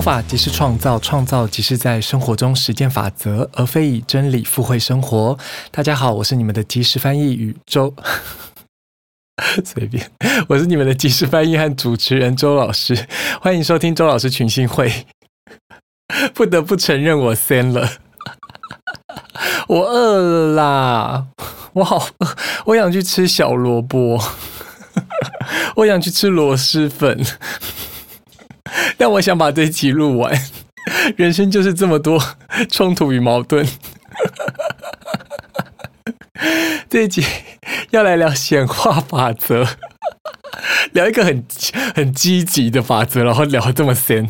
法即是创造，创造即是在生活中实践法则，而非以真理附会生活。大家好，我是你们的即时翻译宇宙，随便，我是你们的即时翻译和主持人周老师，欢迎收听周老师群星会。不得不承认，我先了，我饿了啦，我好饿，我想去吃小萝卜，我想去吃螺蛳粉。但我想把这一集录完，人生就是这么多冲突与矛盾。这一集要来聊显化法则，聊一个很很积极的法则，然后聊这么深。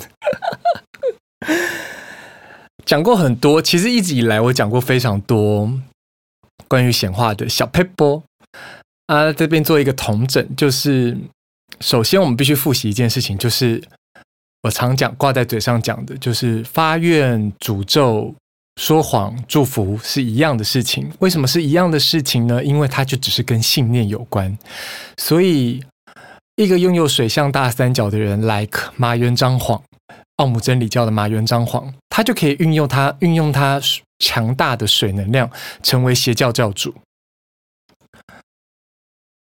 讲过很多，其实一直以来我讲过非常多关于显化的小撇步啊，这边做一个统整，就是首先我们必须复习一件事情，就是。我常讲挂在嘴上讲的，就是发愿、诅咒、说谎、祝福是一样的事情。为什么是一样的事情呢？因为它就只是跟信念有关。所以，一个拥有水象大三角的人，like 马原张晃，奥姆真理教的马原张晃，他就可以运用他运用他强大的水能量，成为邪教教主，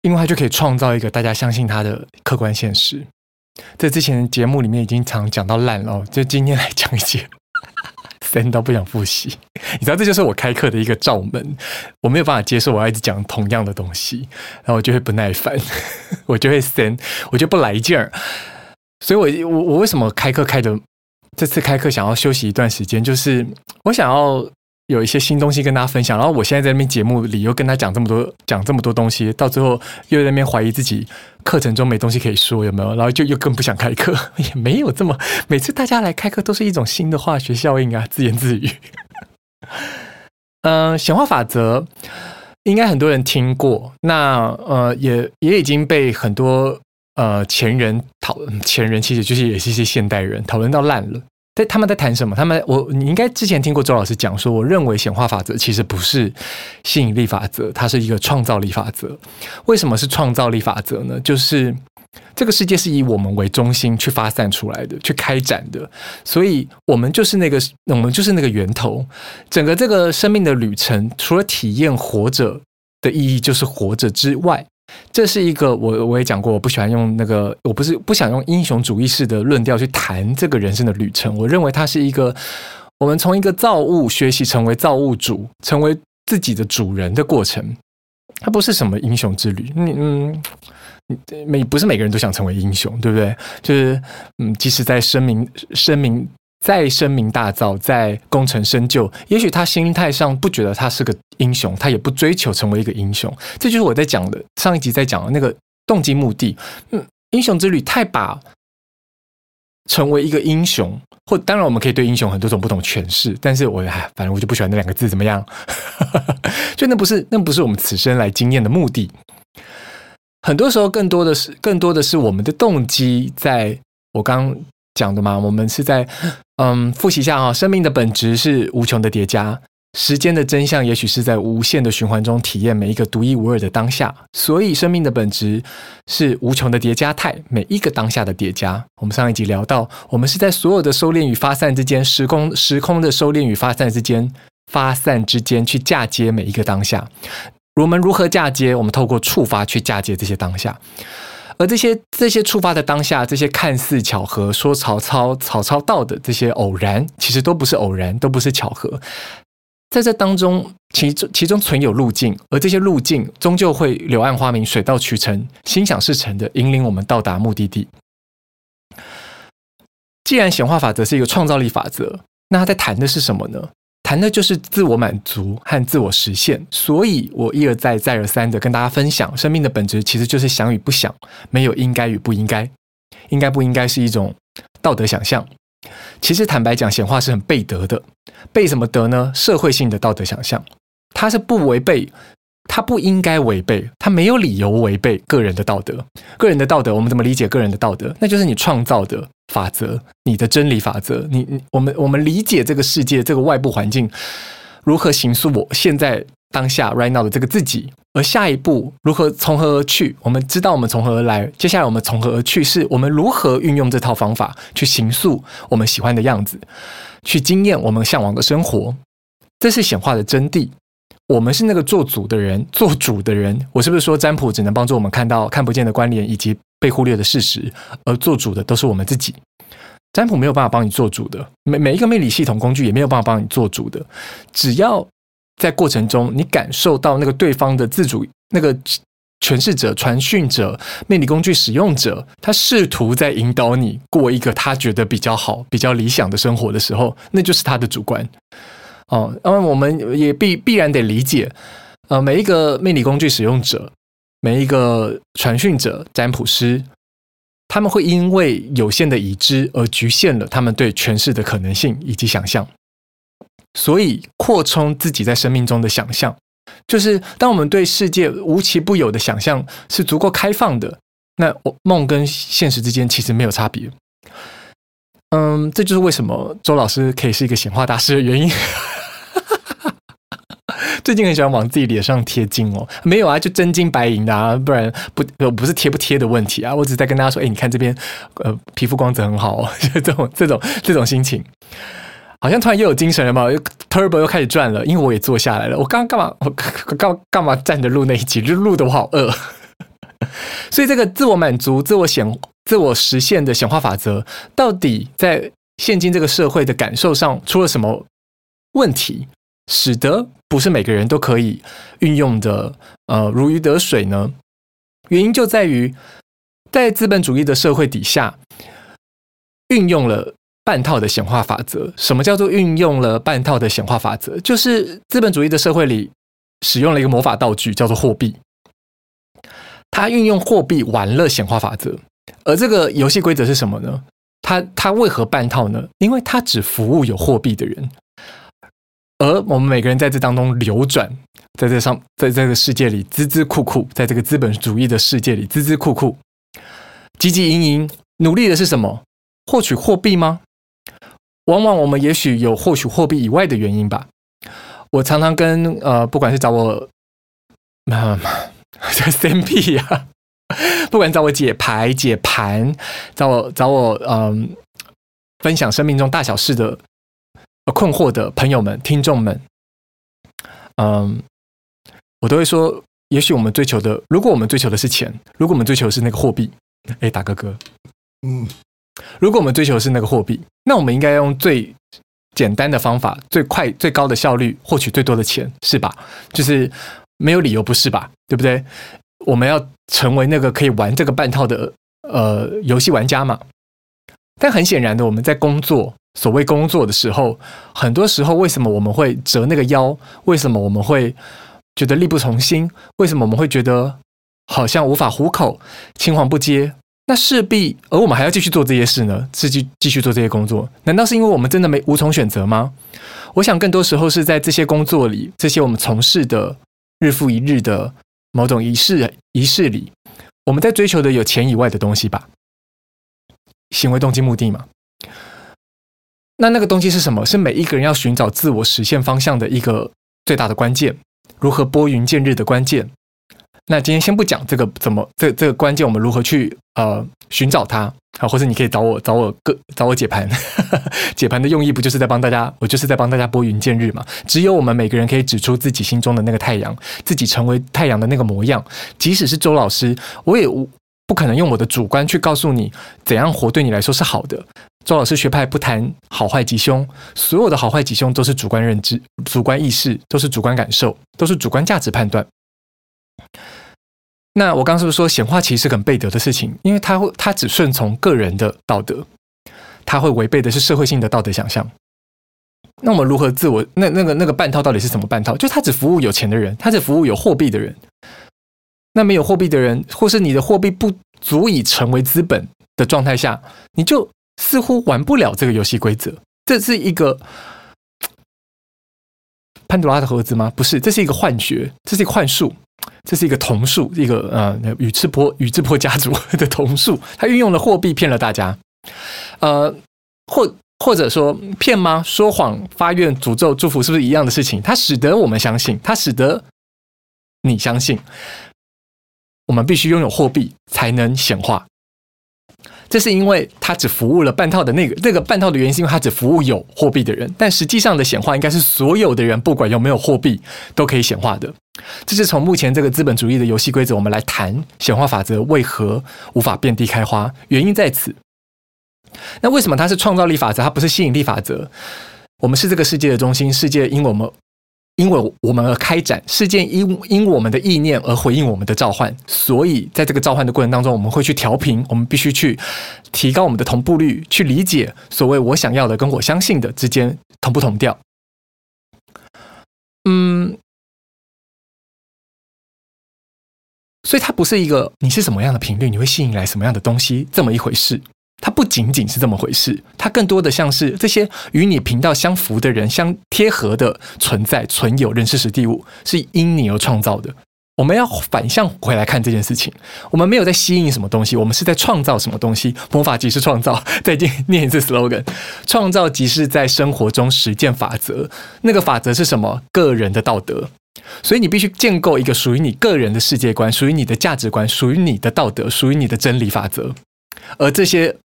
因为他就可以创造一个大家相信他的客观现实。在之前节目里面已经常讲到烂了，就今天来讲一些，深到不想复习。你知道，这就是我开课的一个罩门，我没有办法接受我要一直讲同样的东西，然后我就会不耐烦，我就会深，我就不来劲儿。所以我我我为什么开课开的这次开课想要休息一段时间，就是我想要。有一些新东西跟大家分享，然后我现在在那边节目里又跟他讲这么多，讲这么多东西，到最后又在那边怀疑自己课程中没东西可以说，有没有？然后就又更不想开课，也没有这么每次大家来开课都是一种新的化学效应啊，自言自语。嗯、呃，显化法则应该很多人听过，那呃也也已经被很多呃前人讨论，前人其实就是也是一些现代人讨论到烂了。他们在谈什么？他们我你应该之前听过周老师讲说，我认为显化法则其实不是吸引力法则，它是一个创造力法则。为什么是创造力法则呢？就是这个世界是以我们为中心去发散出来的，去开展的，所以我们就是那个我们就是那个源头。整个这个生命的旅程，除了体验活着的意义就是活着之外。这是一个我我也讲过，我不喜欢用那个，我不是不想用英雄主义式的论调去谈这个人生的旅程。我认为它是一个我们从一个造物学习成为造物主，成为自己的主人的过程。它不是什么英雄之旅。嗯嗯，每不是每个人都想成为英雄，对不对？就是嗯，即使在声明声明。再声名大噪，再功成身就，也许他心态上不觉得他是个英雄，他也不追求成为一个英雄。这就是我在讲的上一集在讲的那个动机目的。嗯，英雄之旅太把成为一个英雄，或当然我们可以对英雄很多种不同诠释，但是我哎，反正我就不喜欢那两个字，怎么样？就那不是那不是我们此生来经验的目的。很多时候，更多的是更多的是我们的动机，在我刚。讲的嘛，我们是在嗯复习一下啊、哦，生命的本质是无穷的叠加，时间的真相也许是在无限的循环中体验每一个独一无二的当下，所以生命的本质是无穷的叠加态，每一个当下的叠加。我们上一集聊到，我们是在所有的收敛与发散之间，时空时空的收敛与发散之间，发散之间去嫁接每一个当下。我们如何嫁接？我们透过触发去嫁接这些当下。而这些这些触发的当下，这些看似巧合，说曹操曹操到的这些偶然，其实都不是偶然，都不是巧合。在这当中，其中其中存有路径，而这些路径终究会柳暗花明、水到渠成、心想事成的引领我们到达目的地。既然显化法则是一个创造力法则，那他在谈的是什么呢？谈的就是自我满足和自我实现，所以我一而再、再而三的跟大家分享，生命的本质其实就是想与不想，没有应该与不应该，应该不应该是一种道德想象。其实坦白讲，显化是很背德的，背什么德呢？社会性的道德想象，它是不违背。他不应该违背，他没有理由违背个人的道德。个人的道德，我们怎么理解个人的道德？那就是你创造的法则，你的真理法则。你，你，我们，我们理解这个世界，这个外部环境如何形塑我现在当下 right now 的这个自己，而下一步如何从何而去？我们知道我们从何而来，接下来我们从何而去？是我们如何运用这套方法去形塑我们喜欢的样子，去经验我们向往的生活。这是显化的真谛。我们是那个做主的人，做主的人。我是不是说占卜只能帮助我们看到看不见的关联以及被忽略的事实，而做主的都是我们自己？占卜没有办法帮你做主的，每每一个命理系统工具也没有办法帮你做主的。只要在过程中你感受到那个对方的自主，那个诠释者、传讯者、命理工具使用者，他试图在引导你过一个他觉得比较好、比较理想的生活的时候，那就是他的主观。哦，那么我们也必必然得理解，呃，每一个命理工具使用者，每一个传讯者、占卜师，他们会因为有限的已知而局限了他们对诠释的可能性以及想象。所以，扩充自己在生命中的想象，就是当我们对世界无奇不有的想象是足够开放的，那梦跟现实之间其实没有差别。嗯，这就是为什么周老师可以是一个显化大师的原因。最近很喜欢往自己脸上贴金哦，没有啊，就真金白银的啊，不然不不是贴不贴的问题啊，我只是在跟大家说，哎，你看这边，呃，皮肤光泽很好哦，就 这种这种这种心情，好像突然又有精神了嘛，又 Turbo 又开始转了，因为我也坐下来了，我刚刚干嘛？我干干嘛站着录那一集？就录得我好饿，所以这个自我满足、自我显、自我实现的显化法则，到底在现今这个社会的感受上出了什么问题？使得不是每个人都可以运用的，呃，如鱼得水呢？原因就在于，在资本主义的社会底下，运用了半套的显化法则。什么叫做运用了半套的显化法则？就是资本主义的社会里使用了一个魔法道具，叫做货币。他运用货币玩了显化法则，而这个游戏规则是什么呢？他他为何半套呢？因为他只服务有货币的人。而我们每个人在这当中流转，在这上，在这个世界里孜孜酷酷，在这个资本主义的世界里孜孜酷酷，汲汲营营，努力的是什么？获取货币吗？往往我们也许有获取货币以外的原因吧。我常常跟呃，不管是找我，妈妈，这 SMP 呀，不管找我解牌解盘，找我找我嗯、分享生命中大小事的。困惑的朋友们、听众们，嗯，我都会说，也许我们追求的，如果我们追求的是钱，如果我们追求的是那个货币，哎，大哥哥，嗯，如果我们追求的是那个货币，那我们应该用最简单的方法、最快、最高的效率获取最多的钱，是吧？就是没有理由不是吧？对不对？我们要成为那个可以玩这个半套的呃游戏玩家嘛？但很显然的，我们在工作。所谓工作的时候，很多时候为什么我们会折那个腰？为什么我们会觉得力不从心？为什么我们会觉得好像无法糊口、青黄不接？那势必，而我们还要继续做这些事呢？继续继续做这些工作，难道是因为我们真的没无从选择吗？我想更多时候是在这些工作里，这些我们从事的日复一日的某种仪式仪式里，我们在追求的有钱以外的东西吧？行为动机目的嘛？那那个东西是什么？是每一个人要寻找自我实现方向的一个最大的关键，如何拨云见日的关键。那今天先不讲这个怎么这这个关键，我们如何去呃寻找它啊？或者你可以找我找我个找我解盘，解盘的用意不就是在帮大家？我就是在帮大家拨云见日嘛。只有我们每个人可以指出自己心中的那个太阳，自己成为太阳的那个模样。即使是周老师，我也不可能用我的主观去告诉你怎样活对你来说是好的。周老师学派不谈好坏吉凶，所有的好坏吉凶都是主观认知、主观意识，都是主观感受，都是主观价值判断。那我刚是不是说显化其实很背德的事情？因为它会，它只顺从个人的道德，它会违背的是社会性的道德想象。那我们如何自我？那那个那个半套到底是什么半套？就他只服务有钱的人，他只服务有货币的人。那没有货币的人，或是你的货币不足以成为资本的状态下，你就。似乎玩不了这个游戏规则，这是一个潘多拉的盒子吗？不是，这是一个幻觉，这是一个幻术，这是一个童术，一个呃宇智波宇智波家族 的童术，他运用了货币骗了大家，呃，或或者说骗吗？说谎、发愿、诅咒、祝福，是不是一样的事情？它使得我们相信，它使得你相信，我们必须拥有货币才能显化。这是因为它只服务了半套的那个那个半套的原因，是因为它只服务有货币的人。但实际上的显化，应该是所有的人，不管有没有货币，都可以显化的。这是从目前这个资本主义的游戏规则，我们来谈显化法则为何无法遍地开花，原因在此。那为什么它是创造力法则，它不是吸引力法则？我们是这个世界的中心，世界因我们因为我们而开展，事件因因我们的意念而回应我们的召唤。所以在这个召唤的过程当中，我们会去调频，我们必须去提高我们的同步率，去理解所谓我想要的跟我相信的之间同不同调。嗯，所以它不是一个你是什么样的频率，你会吸引来什么样的东西这么一回事。它不仅仅是这么回事，它更多的像是这些与你频道相符的人、相贴合的存在、存有、人事、时地物，是因你而创造的。我们要反向回来看这件事情，我们没有在吸引什么东西，我们是在创造什么东西。魔法即是创造，再见，念一次 slogan：创造即是在生活中实践法则。那个法则是什么？个人的道德。所以你必须建构一个属于你个人的世界观，属于你的价值观，属于你的道德，属于你的真理法则。而这些。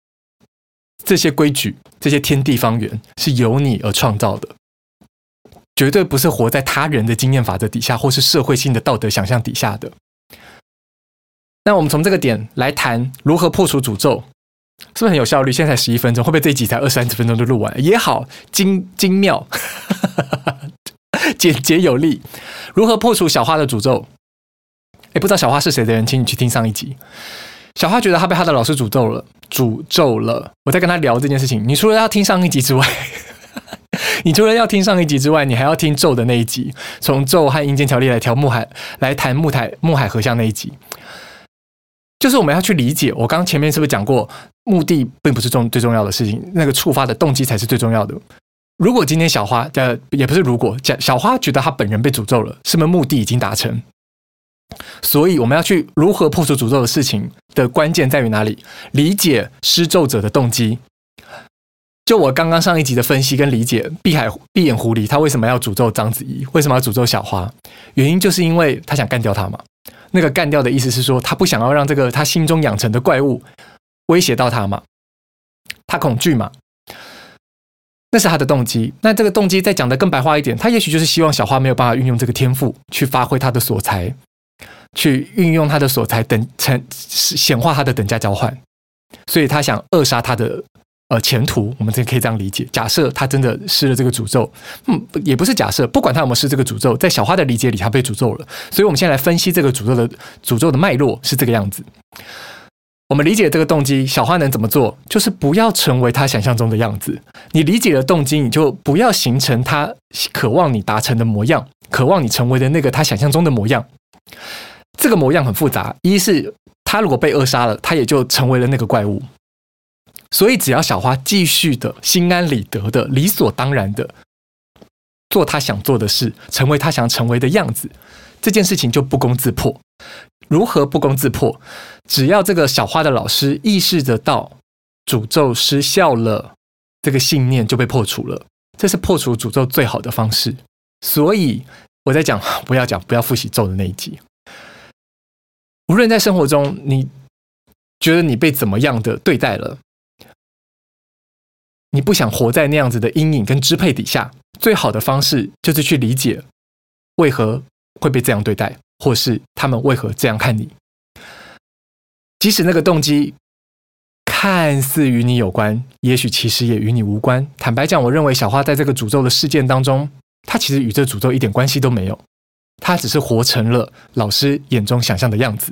这些规矩，这些天地方圆是由你而创造的，绝对不是活在他人的经验法则底下，或是社会性的道德想象底下的。那我们从这个点来谈如何破除诅咒，是不是很有效率？现在才十一分钟，会不会这一集才二三十分钟就录完？也好，精精妙，简洁有力。如何破除小花的诅咒？诶，不知道小花是谁的人，请你去听上一集。小花觉得她被她的老师诅咒了，诅咒了。我在跟她聊这件事情。你除了要听上一集之外，你除了要听上一集之外，你还要听咒的那一集，从咒和阴间条例来调木海，来谈木海木海合相那一集。就是我们要去理解，我刚前面是不是讲过，目的并不是重最重要的事情，那个触发的动机才是最重要的。如果今天小花的也不是如果，小花觉得她本人被诅咒了，是不是目的已经达成？所以，我们要去如何破除诅咒的事情的关键在于哪里？理解施咒者的动机。就我刚刚上一集的分析跟理解，碧海碧眼狐狸他为什么要诅咒章子怡？为什么要诅咒小花？原因就是因为他想干掉他嘛。那个干掉的意思是说，他不想要让这个他心中养成的怪物威胁到他嘛。他恐惧嘛。那是他的动机。那这个动机再讲得更白话一点，他也许就是希望小花没有办法运用这个天赋去发挥他的所才。去运用他的所才等成显化他的等价交换，所以他想扼杀他的呃前途。我们这可以这样理解。假设他真的施了这个诅咒，嗯，也不是假设，不管他有没有施这个诅咒，在小花的理解里，他被诅咒了。所以，我们现在来分析这个诅咒的诅咒的脉络是这个样子。我们理解这个动机，小花能怎么做？就是不要成为他想象中的样子。你理解了动机，你就不要形成他渴望你达成的模样，渴望你成为的那个他想象中的模样。这个模样很复杂，一是他如果被扼杀了，他也就成为了那个怪物。所以只要小花继续的心安理得的、理所当然的做他想做的事，成为他想成为的样子，这件事情就不攻自破。如何不攻自破？只要这个小花的老师意识得到诅咒失效了，这个信念就被破除了。这是破除诅咒最好的方式。所以我在讲，不要讲，不要复习咒的那一集。无论在生活中，你觉得你被怎么样的对待了，你不想活在那样子的阴影跟支配底下，最好的方式就是去理解为何会被这样对待，或是他们为何这样看你。即使那个动机看似与你有关，也许其实也与你无关。坦白讲，我认为小花在这个诅咒的事件当中，她其实与这诅咒一点关系都没有。他只是活成了老师眼中想象的样子，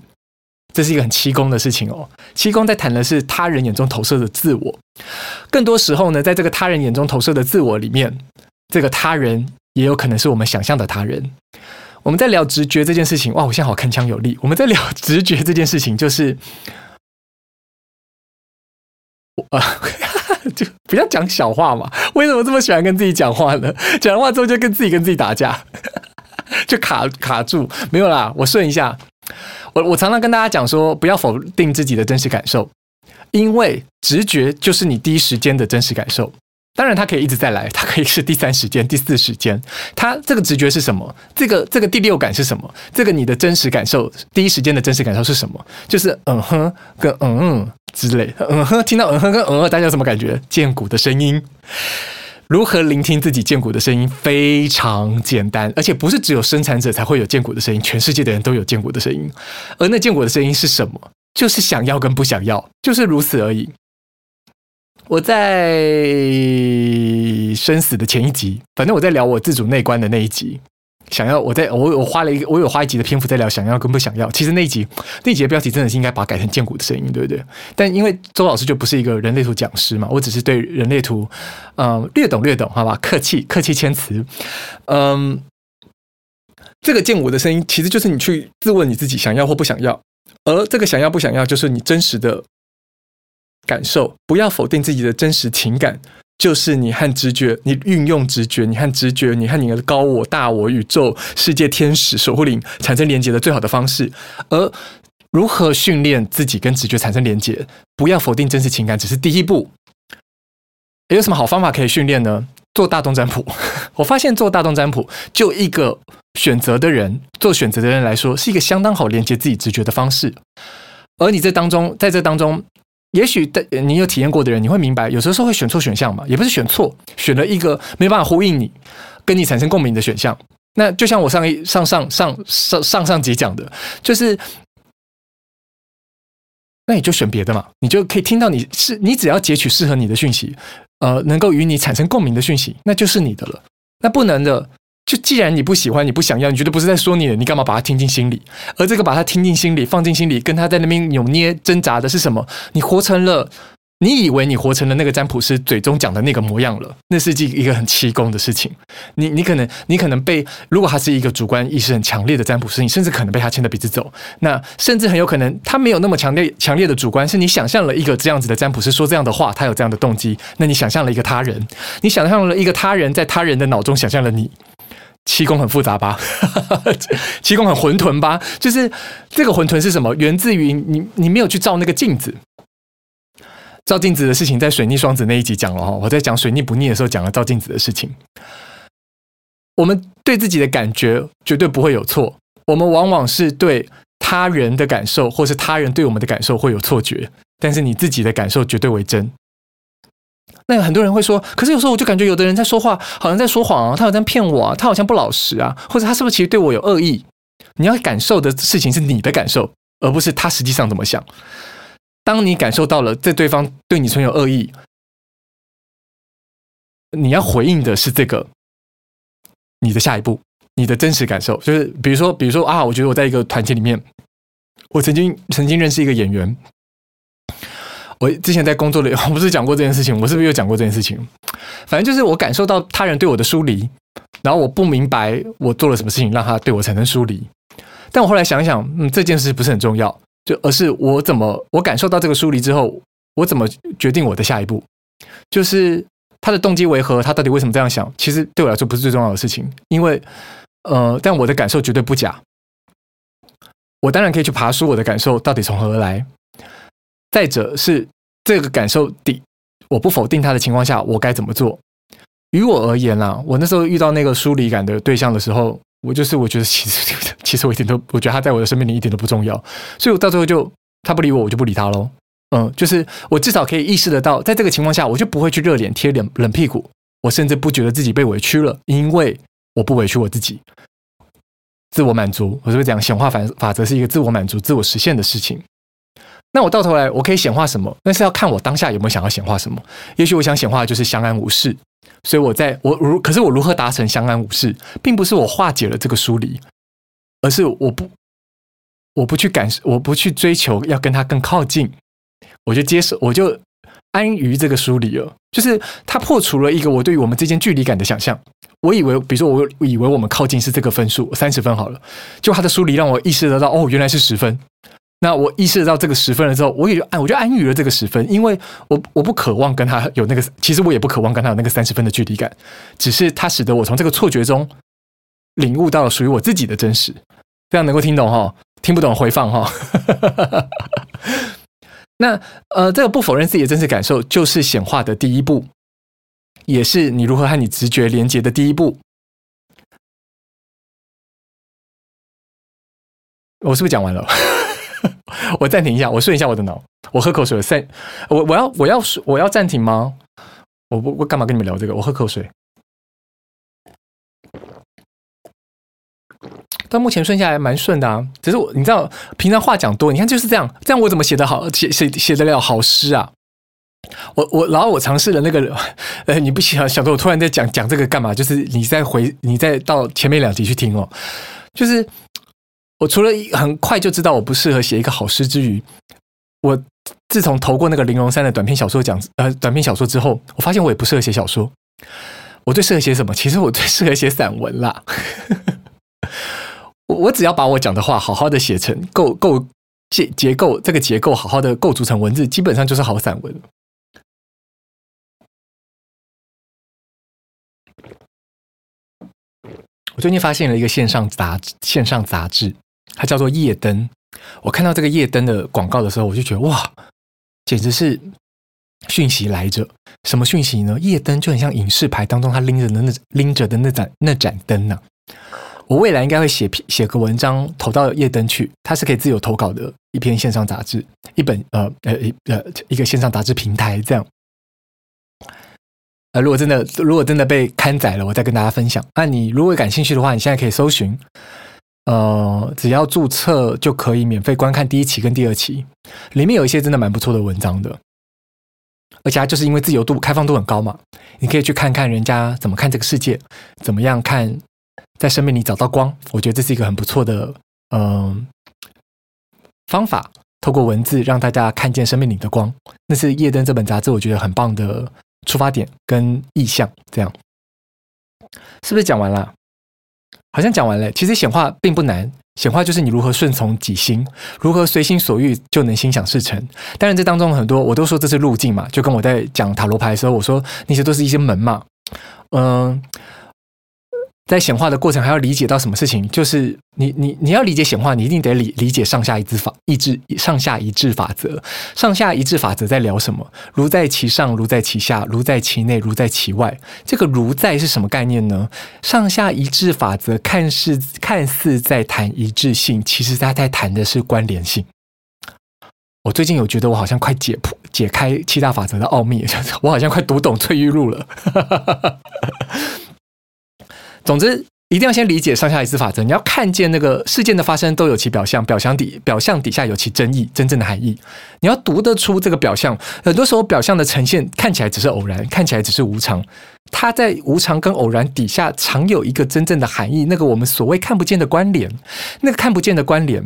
这是一个很七公的事情哦。七公在谈的是他人眼中投射的自我，更多时候呢，在这个他人眼中投射的自我里面，这个他人也有可能是我们想象的他人。我们在聊直觉这件事情，哇，我现在好铿锵有力。我们在聊直觉这件事情，就是，啊，就不要讲小话嘛。为什么这么喜欢跟自己讲话呢？讲完话之后就跟自己跟自己打架。就卡卡住，没有啦。我顺一下，我我常常跟大家讲说，不要否定自己的真实感受，因为直觉就是你第一时间的真实感受。当然，它可以一直再来，它可以是第三时间、第四时间。它这个直觉是什么？这个这个第六感是什么？这个你的真实感受，第一时间的真实感受是什么？就是嗯哼跟嗯嗯之类。嗯哼，听到嗯哼跟嗯嗯，大家有什么感觉？荐骨的声音。如何聆听自己荐骨的声音？非常简单，而且不是只有生产者才会有荐骨的声音，全世界的人都有荐骨的声音。而那荐骨的声音是什么？就是想要跟不想要，就是如此而已。我在生死的前一集，反正我在聊我自主内观的那一集。想要我在我我花了一个我有花一集的篇幅在聊想要跟不想要。其实那一集那一集的标题真的是应该把它改成荐骨的声音，对不对？但因为周老师就不是一个人类图讲师嘛，我只是对人类图嗯略懂略懂，好吧？客气客气谦辞。嗯，这个荐骨的声音其实就是你去自问你自己想要或不想要，而这个想要不想要就是你真实的。感受，不要否定自己的真实情感，就是你和直觉，你运用直觉，你和直觉，你和你的高我、大我、宇宙、世界、天使、守护灵产生连接的最好的方式。而如何训练自己跟直觉产生连接，不要否定真实情感，只是第一步。有什么好方法可以训练呢？做大众占卜，我发现做大众占卜，就一个选择的人，做选择的人来说，是一个相当好连接自己直觉的方式。而你这当中，在这当中。也许的你有体验过的人，你会明白，有时候会选错选项嘛，也不是选错，选了一个没办法呼应你、跟你产生共鸣的选项。那就像我上一上上上上上上集讲的，就是，那你就选别的嘛，你就可以听到你是你只要截取适合你的讯息，呃，能够与你产生共鸣的讯息，那就是你的了。那不能的。就既然你不喜欢，你不想要，你觉得不是在说你的，你干嘛把它听进心里？而这个把它听进心里，放进心里，跟他在那边扭捏挣扎的是什么？你活成了，你以为你活成了那个占卜师嘴中讲的那个模样了，那是一个很奇功的事情。你你可能你可能被，如果他是一个主观意识很强烈的占卜师，你甚至可能被他牵着鼻子走。那甚至很有可能他没有那么强烈强烈的主观，是你想象了一个这样子的占卜师说这样的话，他有这样的动机。那你想象了一个他人，你想象了一个他人在他人的脑中想象了你。七宫很复杂吧？七宫很混沌吧？就是这个混沌是什么？源自于你，你没有去照那个镜子。照镜子的事情，在水逆双子那一集讲了哈。我在讲水逆不逆的时候，讲了照镜子的事情。我们对自己的感觉绝对不会有错，我们往往是对他人的感受，或是他人对我们的感受会有错觉，但是你自己的感受绝对为真。那很多人会说，可是有时候我就感觉有的人在说话，好像在说谎啊，他好像骗我啊，他好像不老实啊，或者他是不是其实对我有恶意？你要感受的事情是你的感受，而不是他实际上怎么想。当你感受到了这对方对你存有恶意，你要回应的是这个，你的下一步，你的真实感受，就是比如说，比如说啊，我觉得我在一个团体里面，我曾经曾经认识一个演员。我之前在工作里，我不是讲过这件事情，我是不是又讲过这件事情？反正就是我感受到他人对我的疏离，然后我不明白我做了什么事情让他对我产生疏离。但我后来想想，嗯，这件事不是很重要，就而是我怎么我感受到这个疏离之后，我怎么决定我的下一步？就是他的动机为何？他到底为什么这样想？其实对我来说不是最重要的事情，因为呃，但我的感受绝对不假。我当然可以去爬梳我的感受到底从何而来。再者是这个感受底，我不否定他的情况下，我该怎么做？于我而言啦，我那时候遇到那个疏离感的对象的时候，我就是我觉得其实其实我一点都，我觉得他在我的生命里一点都不重要，所以我到最后就他不理我，我就不理他喽。嗯，就是我至少可以意识得到，在这个情况下，我就不会去热脸贴冷冷屁股，我甚至不觉得自己被委屈了，因为我不委屈我自己，自我满足。我是不是讲显化法法则是一个自我满足、自我实现的事情？那我到头来，我可以显化什么？那是要看我当下有没有想要显化什么。也许我想显化的就是相安无事，所以我在我如可是我如何达成相安无事，并不是我化解了这个疏离，而是我不我不去感受，我不去追求要跟他更靠近，我就接受，我就安于这个疏离了。就是他破除了一个我对于我们之间距离感的想象。我以为，比如说，我以为我们靠近是这个分数三十分好了，就他的疏离让我意识得到，哦，原来是十分。那我意识到这个十分了之后，我也就安，我就安于了这个十分，因为我我不渴望跟他有那个，其实我也不渴望跟他有那个三十分的距离感，只是他使得我从这个错觉中领悟到了属于我自己的真实，这样能够听懂哈，听不懂回放哈。那呃，这个不否认自己的真实感受，就是显化的第一步。也是你如何和你直觉连接的第一步。我是不是讲完了？我暂停一下，我顺一下我的脑，我喝口水。三，我我要我要我要暂停吗？我我我干嘛跟你们聊这个？我喝口水。到目前顺下来蛮顺的啊，只是我你知道，平常话讲多，你看就是这样，这样我怎么写得好，写写写得了好诗啊？我我然后我尝试了那个，呃，你不想晓得我突然在讲讲这个干嘛？就是你再回，你再到前面两集去听哦，就是。我除了很快就知道我不适合写一个好诗之余，我自从投过那个玲珑三的短篇小说奖，呃，短篇小说之后，我发现我也不适合写小说。我最适合写什么？其实我最适合写散文啦。我我只要把我讲的话好好的写成构构结结构，这个结构好好的构筑成文字，基本上就是好散文。我最近发现了一个线上杂线上杂志。它叫做夜灯。我看到这个夜灯的广告的时候，我就觉得哇，简直是讯息来着。什么讯息呢？夜灯就很像影视牌当中他拎着的那拎着的那盏那盏灯呢、我未来应该会写写个文章投到夜灯去。它是可以自由投稿的一篇线上杂志，一本呃呃呃一个线上杂志平台这样。呃，如果真的如果真的被刊载了，我再跟大家分享。那你如果感兴趣的话，你现在可以搜寻。呃，只要注册就可以免费观看第一期跟第二期，里面有一些真的蛮不错的文章的，而且它就是因为自由度、开放度很高嘛，你可以去看看人家怎么看这个世界，怎么样看在生命里找到光。我觉得这是一个很不错的嗯、呃、方法，透过文字让大家看见生命里的光。那是《夜灯》这本杂志我觉得很棒的出发点跟意向，这样是不是讲完了？好像讲完了。其实显化并不难，显化就是你如何顺从己心，如何随心所欲就能心想事成。当然，这当中很多我都说这是路径嘛，就跟我在讲塔罗牌的时候，我说那些都是一些门嘛，嗯。在显化的过程，还要理解到什么事情？就是你你你要理解显化，你一定得理理解上下一致法意志上下一致法则。上下一致法则在聊什么？如在其上，如在其下，如在其内，如在其外。这个如在是什么概念呢？上下一致法则看似看似在谈一致性，其实他在谈的是关联性。我最近有觉得我好像快解破解开七大法则的奥秘，我好像快读懂翠玉露了。总之，一定要先理解上下一致法则。你要看见那个事件的发生都有其表象，表象底表象底下有其真意，真正的含义。你要读得出这个表象。很多时候，表象的呈现看起来只是偶然，看起来只是无常。它在无常跟偶然底下常有一个真正的含义。那个我们所谓看不见的关联，那个看不见的关联，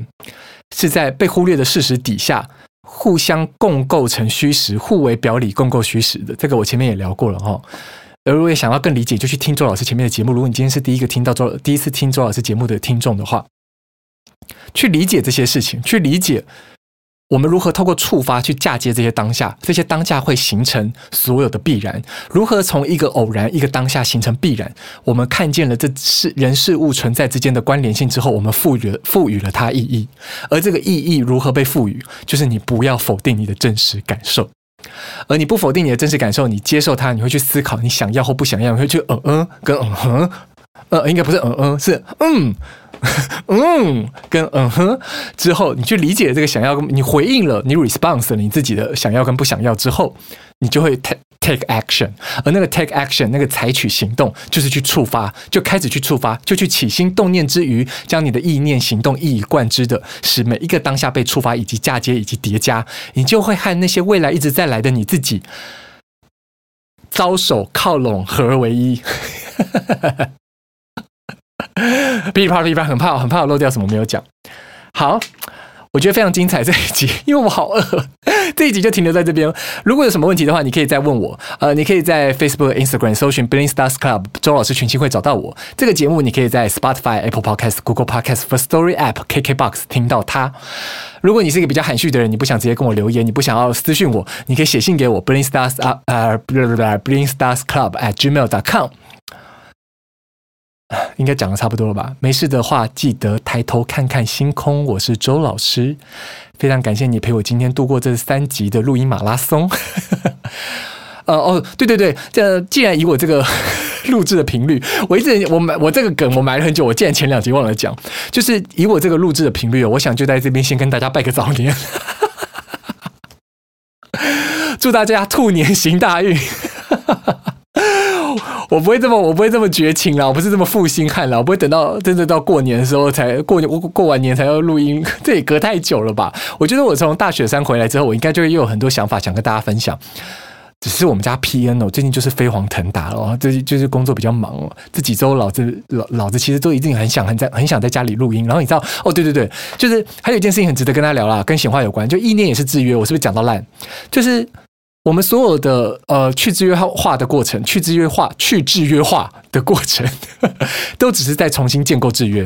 是在被忽略的事实底下，互相共构成虚实，互为表里，共构虚实的。这个我前面也聊过了哈。而如果想要更理解，就去听周老师前面的节目。如果你今天是第一个听到周第一次听周老师节目的听众的话，去理解这些事情，去理解我们如何透过触发去嫁接这些当下，这些当下会形成所有的必然。如何从一个偶然、一个当下形成必然？我们看见了这是人事物存在之间的关联性之后，我们赋予了赋予了它意义。而这个意义如何被赋予？就是你不要否定你的真实感受。而你不否定你的真实感受，你接受它，你会去思考你想要或不想要，你会去嗯嗯跟嗯哼，呃，应该不是嗯嗯，是嗯嗯跟嗯哼之后，你去理解这个想要，你回应了，你 response 了你自己的想要跟不想要之后，你就会 take action，而那个 take action，那个采取行动，就是去触发，就开始去触发，就去起心动念之余，将你的意念行动一以贯之的，使每一个当下被触发，以及嫁接，以及叠加，你就会和那些未来一直在来的你自己，招手靠拢，合而为一。噼里啪啦噼里啪，很怕，很怕我漏掉什么没有讲。好。我觉得非常精彩这一集，因为我好饿，这一集就停留在这边。如果有什么问题的话，你可以再问我。呃，你可以在 Facebook、Instagram 搜寻 Bling Stars Club 周老师群星会找到我。这个节目你可以在 Spotify、Apple Podcast、Google Podcast、First Story App、KKBox 听到它。如果你是一个比较含蓄的人，你不想直接跟我留言，你不想要私讯我，你可以写信给我 Bling Stars 啊呃 Bling Stars Club at gmail.com。应该讲的差不多了吧？没事的话，记得抬头看看星空。我是周老师，非常感谢你陪我今天度过这三集的录音马拉松。呃哦，对对对，这既然以我这个 录制的频率，我一直我埋我这个梗我埋了很久，我竟然前两集忘了讲，就是以我这个录制的频率，我想就在这边先跟大家拜个早年，祝大家兔年行大运。我不会这么，我不会这么绝情了，我不是这么负心汉了，我不会等到真的到过年的时候才过年，过过完年才要录音，这也隔太久了吧？我觉得我从大雪山回来之后，我应该就又有很多想法想跟大家分享。只是我们家 PN 哦，最近就是飞黄腾达了哦，最近就是工作比较忙哦。这几周老子老老子其实都一定很想很在很想在家里录音。然后你知道哦，对对对，就是还有一件事情很值得跟他聊啦，跟显化有关，就意念也是制约。我是不是讲到烂？就是。我们所有的呃去制约化的过程，去制约化、去制约化的过程，都只是在重新建构制约。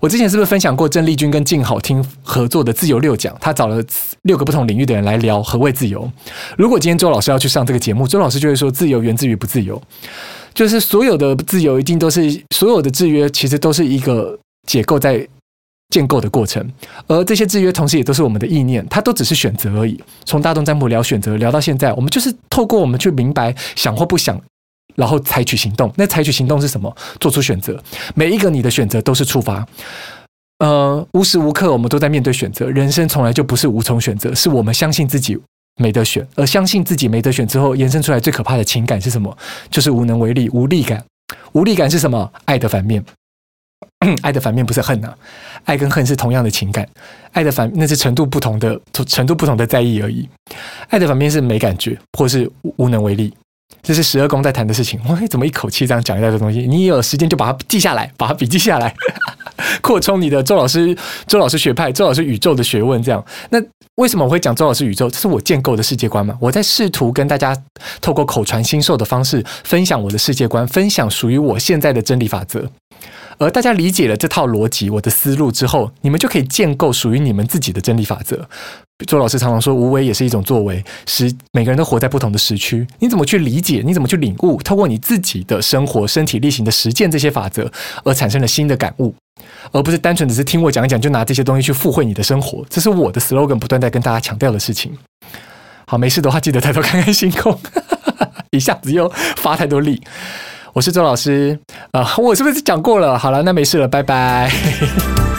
我之前是不是分享过郑丽君跟静好听合作的自由六讲？他找了六个不同领域的人来聊何谓自由。如果今天周老师要去上这个节目，周老师就会说：自由源自于不自由，就是所有的自由一定都是所有的制约，其实都是一个结构在。建构的过程，而这些制约同时也都是我们的意念，它都只是选择而已。从大众占卜聊选择聊到现在，我们就是透过我们去明白想或不想，然后采取行动。那采取行动是什么？做出选择。每一个你的选择都是触发。呃，无时无刻我们都在面对选择。人生从来就不是无从选择，是我们相信自己没得选，而相信自己没得选之后，延伸出来最可怕的情感是什么？就是无能为力、无力感。无力感是什么？爱的反面。爱的反面不是恨呐、爱跟恨是同样的情感，爱的反那是程度不同的程度不同的在意而已。爱的反面是没感觉或是无能为力，这是十二宫在谈的事情。我怎么一口气这样讲一大堆东西？你有时间就把它记下来，把它笔记下来，扩充你的周老师周老师学派周老师宇宙的学问。这样，那为什么我会讲周老师宇宙？这是我建构的世界观嘛？我在试图跟大家透过口传心授的方式分享我的世界观，分享属于我现在的真理法则。而大家理解了这套逻辑，我的思路之后，你们就可以建构属于你们自己的真理法则。周老师常常说，无为也是一种作为。时每个人都活在不同的时区，你怎么去理解？你怎么去领悟？透过你自己的生活、身体力行的实践这些法则，而产生了新的感悟，而不是单纯只是听我讲一讲，就拿这些东西去附会你的生活。这是我的 slogan，不断在跟大家强调的事情。好，没事的话记得抬头看看星空，一下子又发太多力。我是周老师，啊、呃，我是不是讲过了？好了，那没事了，拜拜。